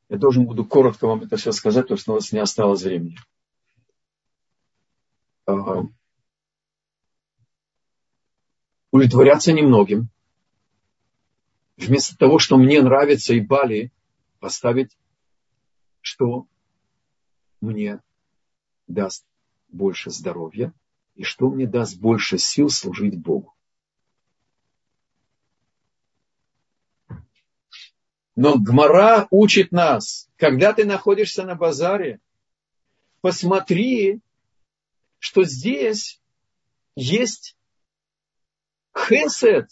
я должен буду коротко вам это все сказать, потому что у нас не осталось времени. Удовлетворяться немногим. Вместо того, что мне нравится и Бали, поставить, что мне даст больше здоровья и что мне даст больше сил служить Богу. Но Гмара учит нас, когда ты находишься на базаре, посмотри, что здесь есть хесед.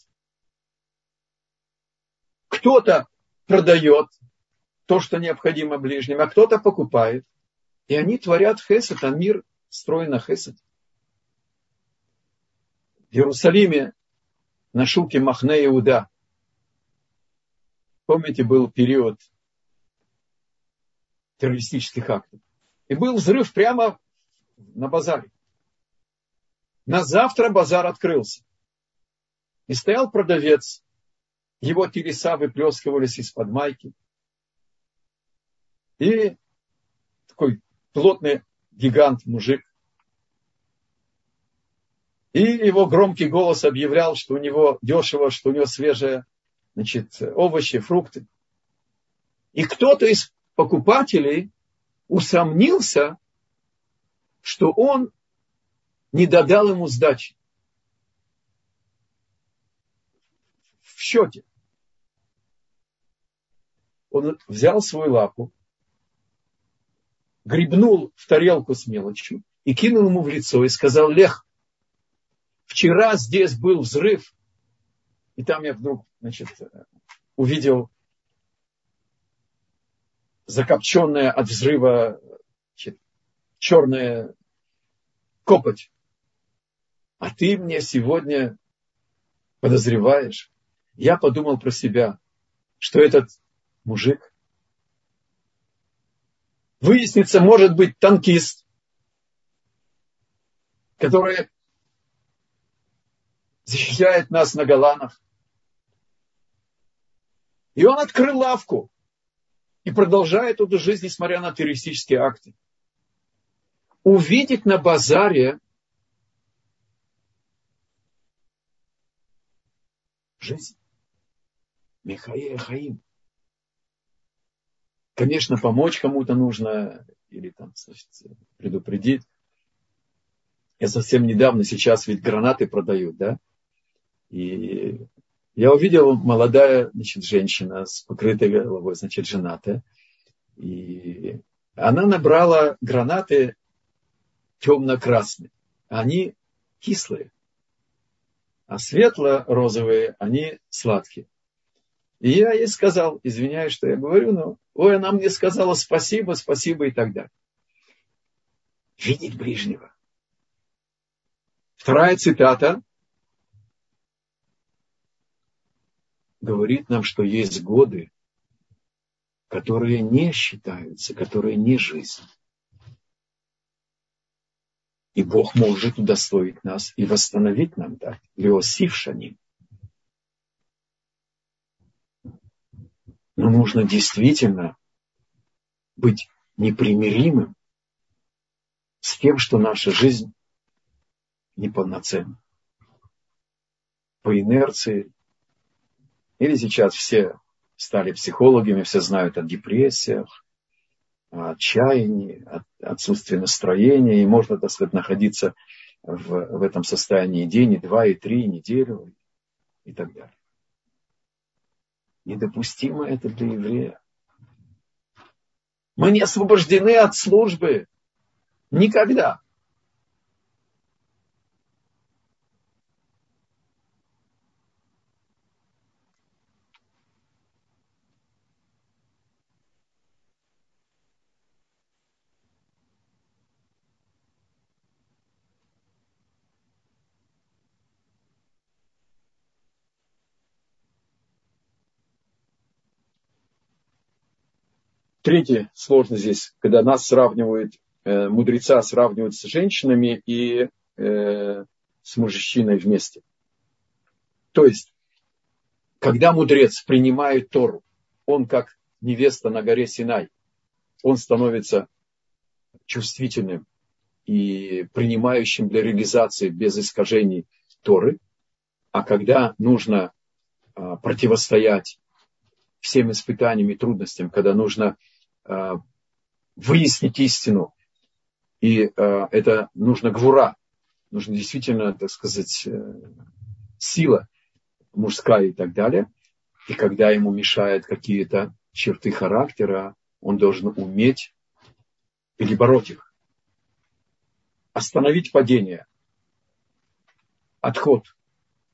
Кто-то продает то, что необходимо ближним, а кто-то покупает. И они творят хесед, а мир строен на хесед. В Иерусалиме на шуке Махне Иуда – Помните, был период террористических актов. И был взрыв прямо на базаре. На завтра базар открылся. И стоял продавец. Его телеса выплескивались из-под майки. И такой плотный гигант, мужик. И его громкий голос объявлял, что у него дешево, что у него свежая значит, овощи, фрукты. И кто-то из покупателей усомнился, что он не додал ему сдачи в счете. Он взял свою лапу, гребнул в тарелку с мелочью и кинул ему в лицо и сказал, Лех, вчера здесь был взрыв, и там я вдруг значит, увидел закопченное от взрыва черная копоть. А ты мне сегодня подозреваешь. Я подумал про себя, что этот мужик выяснится, может быть, танкист, который защищает нас на Голанах. И он открыл лавку и продолжает эту жизнь, несмотря на террористические акты. Увидеть на базаре жизнь. Михаил Хаим. Конечно, помочь кому-то нужно или там, значит, предупредить. Я совсем недавно, сейчас ведь гранаты продают, да? И я увидел молодая значит, женщина с покрытой головой, значит, женатая. И она набрала гранаты темно-красные. Они кислые. А светло-розовые, они сладкие. И я ей сказал, извиняюсь, что я говорю, но ой, она мне сказала спасибо, спасибо и так далее. Видеть ближнего. Вторая цитата говорит нам, что есть годы, которые не считаются, которые не жизнь. И Бог может удостоить нас и восстановить нам так. Леосиф Шаним. Но нужно действительно быть непримиримым с тем, что наша жизнь неполноценна. По инерции или сейчас все стали психологами, все знают о депрессиях, о отчаянии, о отсутствии настроения, и можно, так сказать, находиться в, в этом состоянии день, и два, и три, и неделю, и так далее. Недопустимо это для еврея. Мы не освобождены от службы. Никогда. Третья сложность здесь, когда нас сравнивают, э, мудреца сравнивают с женщинами и э, с мужчиной вместе. То есть, когда мудрец принимает Тору, он как невеста на горе Синай, он становится чувствительным и принимающим для реализации без искажений Торы. А когда нужно а, противостоять всем испытаниям и трудностям, когда нужно выяснить истину. И э, это нужно гвура, нужно действительно, так сказать, э, сила мужская и так далее. И когда ему мешают какие-то черты характера, он должен уметь перебороть их, остановить падение, отход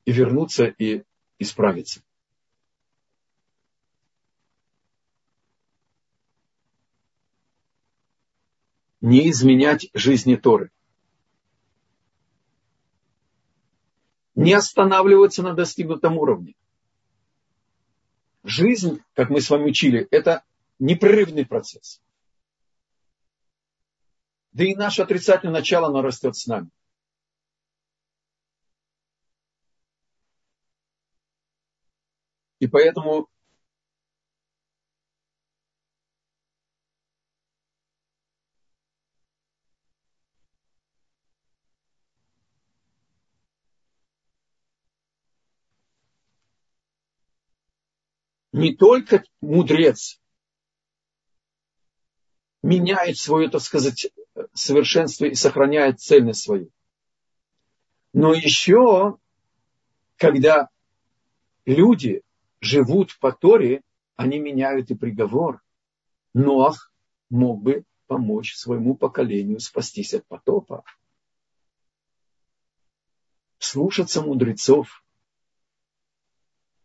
и вернуться и исправиться. Не изменять жизни Торы. Не останавливаться на достигнутом уровне. Жизнь, как мы с вами учили, это непрерывный процесс. Да и наше отрицательное начало, оно растет с нами. И поэтому не только мудрец меняет свое, так сказать, совершенство и сохраняет цельность свою, но еще, когда люди живут по Торе, они меняют и приговор. Ноах мог бы помочь своему поколению спастись от потопа. Слушаться мудрецов,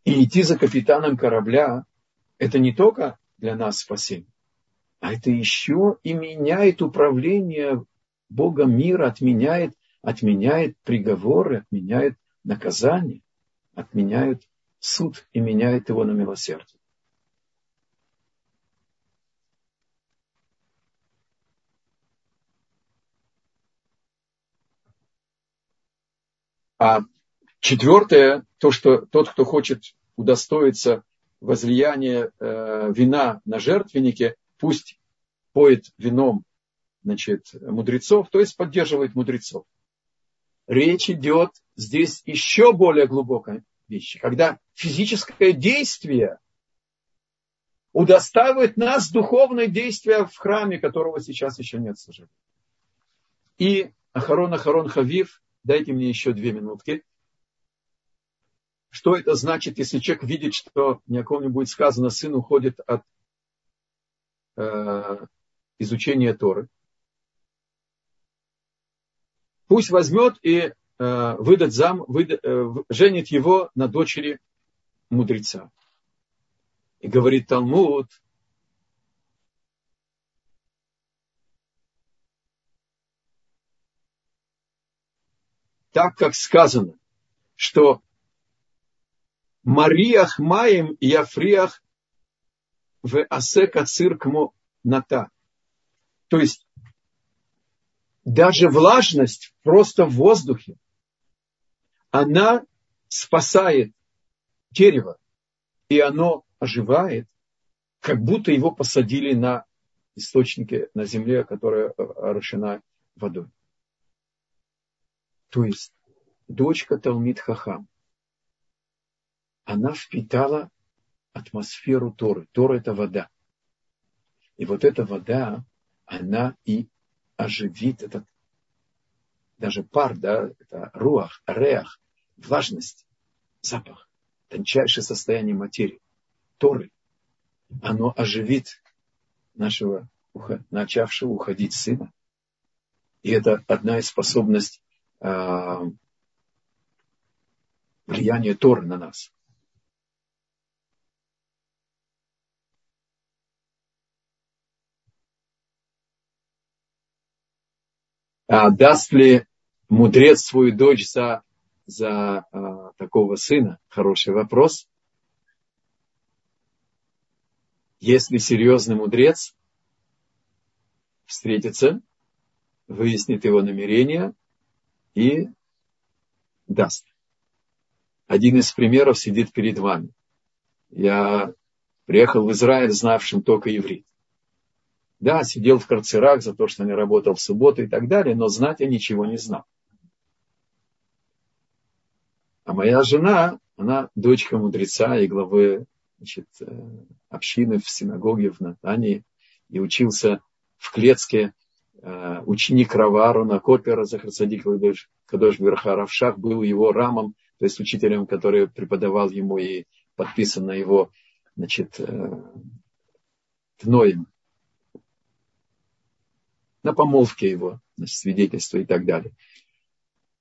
и идти за капитаном корабля, это не только для нас спасение, а это еще и меняет управление Бога мира, отменяет, отменяет приговоры, отменяет наказание, отменяет суд и меняет его на милосердие. А Четвертое, то, что тот, кто хочет удостоиться возлияния э, вина на жертвеннике, пусть поет вином значит, мудрецов, то есть поддерживает мудрецов. Речь идет здесь еще более глубокой вещи, когда физическое действие удостаивает нас духовное действие в храме, которого сейчас еще нет, к сожалению. И Ахарон Ахарон Хавив, дайте мне еще две минутки, что это значит, если человек видит, что ни о ком не будет сказано, сын уходит от э, изучения Торы? Пусть возьмет и э, выдать зам, выда, э, женит его на дочери мудреца. И говорит Талмуд, так как сказано, что Мариах Маем Яфриах в Асека Циркмо Ната. То есть даже влажность просто в воздухе, она спасает дерево, и оно оживает, как будто его посадили на источнике, на земле, которая орошена водой. То есть дочка Талмит Хахам, она впитала атмосферу Торы. Тора – это вода. И вот эта вода, она и оживит этот даже пар, да, это руах, реах, влажность, запах, тончайшее состояние материи, Торы. Оно оживит нашего начавшего уходить сына. И это одна из способностей э, влияния Торы на нас. Даст ли мудрец свою дочь за, за а, такого сына? Хороший вопрос. Если серьезный мудрец встретится, выяснит его намерения и даст. Один из примеров сидит перед вами. Я приехал в Израиль, знавшим только иврит. Да, сидел в карцерах за то, что не работал в субботу и так далее, но знать я ничего не знал. А моя жена, она дочка мудреца и главы значит, э, общины в синагоге в Натании и учился в Клецке Э, ученик Раварона, Копера Захарсадик Кадош Верхаравшах был его рамом, то есть учителем, который преподавал ему и подписан на его значит, э, тноем, на помолвке его, значит, свидетельство и так далее.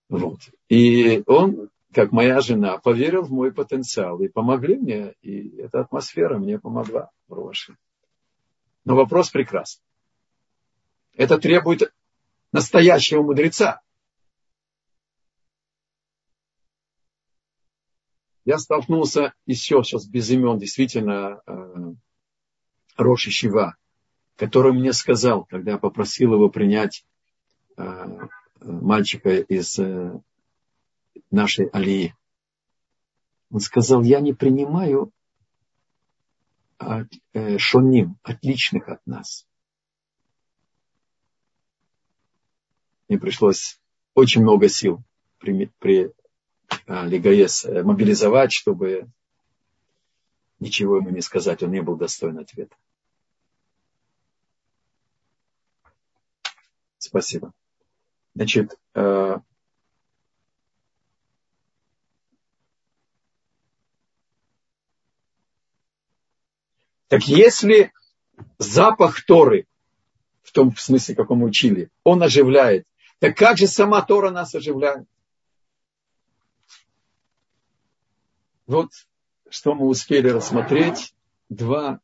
Вот. И он, как моя жена, поверил в мой потенциал и помогли мне, и эта атмосфера мне помогла в. Но вопрос прекрасный. Это требует настоящего мудреца. Я столкнулся еще сейчас без имен, действительно, э, Роши Шива, который мне сказал, когда я попросил его принять э, мальчика из э, нашей Алии. Он сказал, я не принимаю от, шоним, отличных от нас. мне пришлось очень много сил при, при а, Лигаес э, мобилизовать, чтобы ничего ему не сказать. Он не был достоин ответа. Спасибо. Значит, э, так если запах Торы, в том смысле, как мы учили, он оживляет так как же сама Тора нас оживляет? Вот что мы успели рассмотреть. Два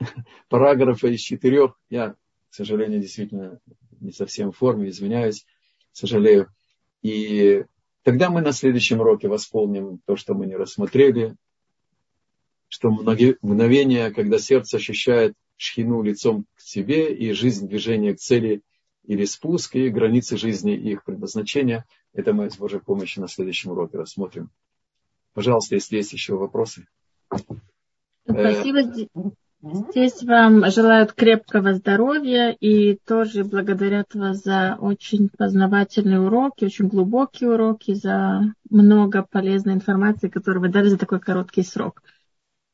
параграфа из четырех. Я, к сожалению, действительно не совсем в форме, извиняюсь, сожалею. И тогда мы на следующем уроке восполним то, что мы не рассмотрели, что мгновение, когда сердце ощущает шхину лицом к себе и жизнь движения к цели – или спуск и границы жизни и их предназначения. Это мы с Божьей помощью на следующем уроке рассмотрим. Пожалуйста, если есть еще вопросы. Спасибо. Здесь вам желают крепкого здоровья и тоже благодарят вас за очень познавательные уроки, очень глубокие уроки, за много полезной информации, которую вы дали за такой короткий срок.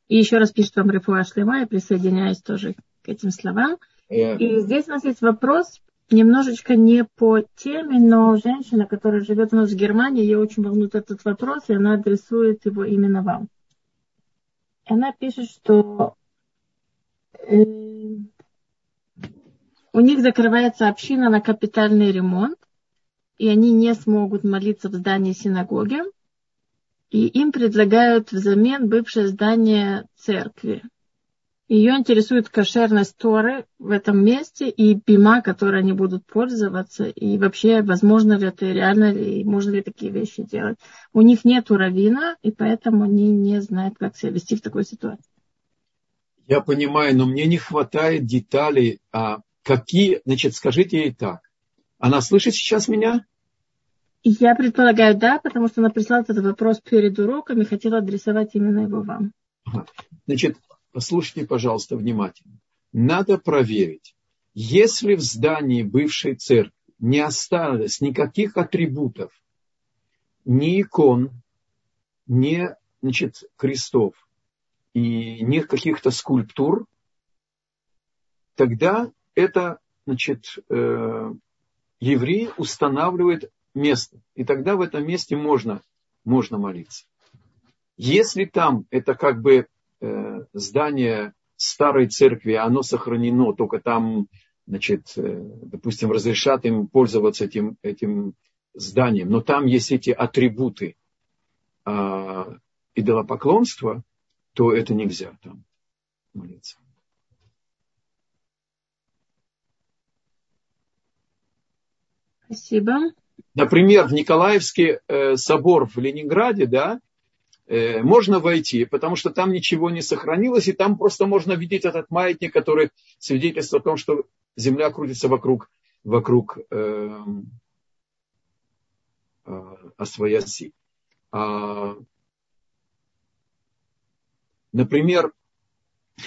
И еще раз пишет вам Рифуа Шлема, я присоединяюсь тоже к этим словам. Э, и здесь у нас есть вопрос немножечко не по теме, но женщина, которая живет у нас в Германии, ее очень волнует этот вопрос, и она адресует его именно вам. Она пишет, что у них закрывается община на капитальный ремонт, и они не смогут молиться в здании синагоги, и им предлагают взамен бывшее здание церкви. Ее интересует кошерность Торы в этом месте и бима, которой они будут пользоваться, и вообще, возможно ли это, реально ли, можно ли такие вещи делать. У них нет равина, и поэтому они не знают, как себя вести в такой ситуации. Я понимаю, но мне не хватает деталей. А какие, значит, скажите ей так. Она слышит сейчас меня? Я предполагаю, да, потому что она прислала этот вопрос перед уроком и хотела адресовать именно его вам. Значит, послушайте, пожалуйста, внимательно. Надо проверить, если в здании бывшей церкви не осталось никаких атрибутов, ни икон, ни значит, крестов и ни каких-то скульптур, тогда это значит, э, еврей устанавливает место. И тогда в этом месте можно, можно молиться. Если там это как бы Э, здание старой церкви, оно сохранено, только там, значит, э, допустим, разрешат им пользоваться этим, этим зданием, но там есть эти атрибуты а, идолопоклонства, то это нельзя там молиться. Спасибо. Например, в Николаевский э, собор в Ленинграде, да, э, можно войти, потому что там ничего не сохранилось, и там просто можно видеть этот маятник, который свидетельствует о том, что Земля крутится вокруг, вокруг э, э, Освояси. А, например,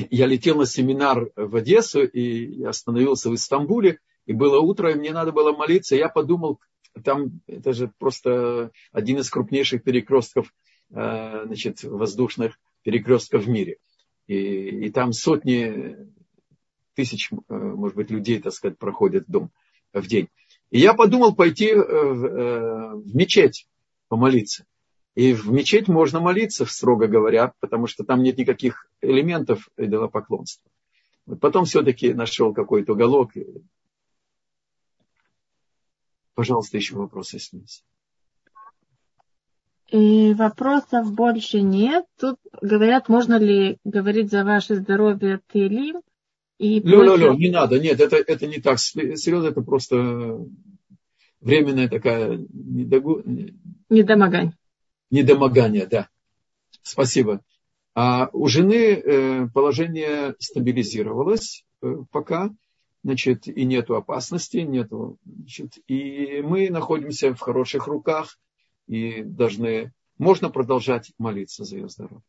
я летел на семинар в Одессу и остановился в Истамбуле, и было утро, и мне надо было молиться. Я подумал, там это же просто один из крупнейших перекрестков, э, значит, воздушных перекрестков в мире. И, и там сотни тысяч, э, может быть, людей, так сказать, проходят в дом в день. И я подумал пойти э, в, в мечеть помолиться. И в мечеть можно молиться, строго говоря, потому что там нет никаких элементов идолопоклонства. Потом все-таки нашел какой-то уголок, Пожалуйста, еще вопросы, есть. И вопросов больше нет. Тут говорят, можно ли говорить за ваше здоровье Телим. И лё, лё, лё, не надо, нет, это, это не так. Серьезно, это просто временная такая недогу... недомогание. Недомогание, да. Спасибо. А у жены э, положение стабилизировалось э, пока значит, и нету опасности, нету, значит, и мы находимся в хороших руках и должны, можно продолжать молиться за ее здоровье.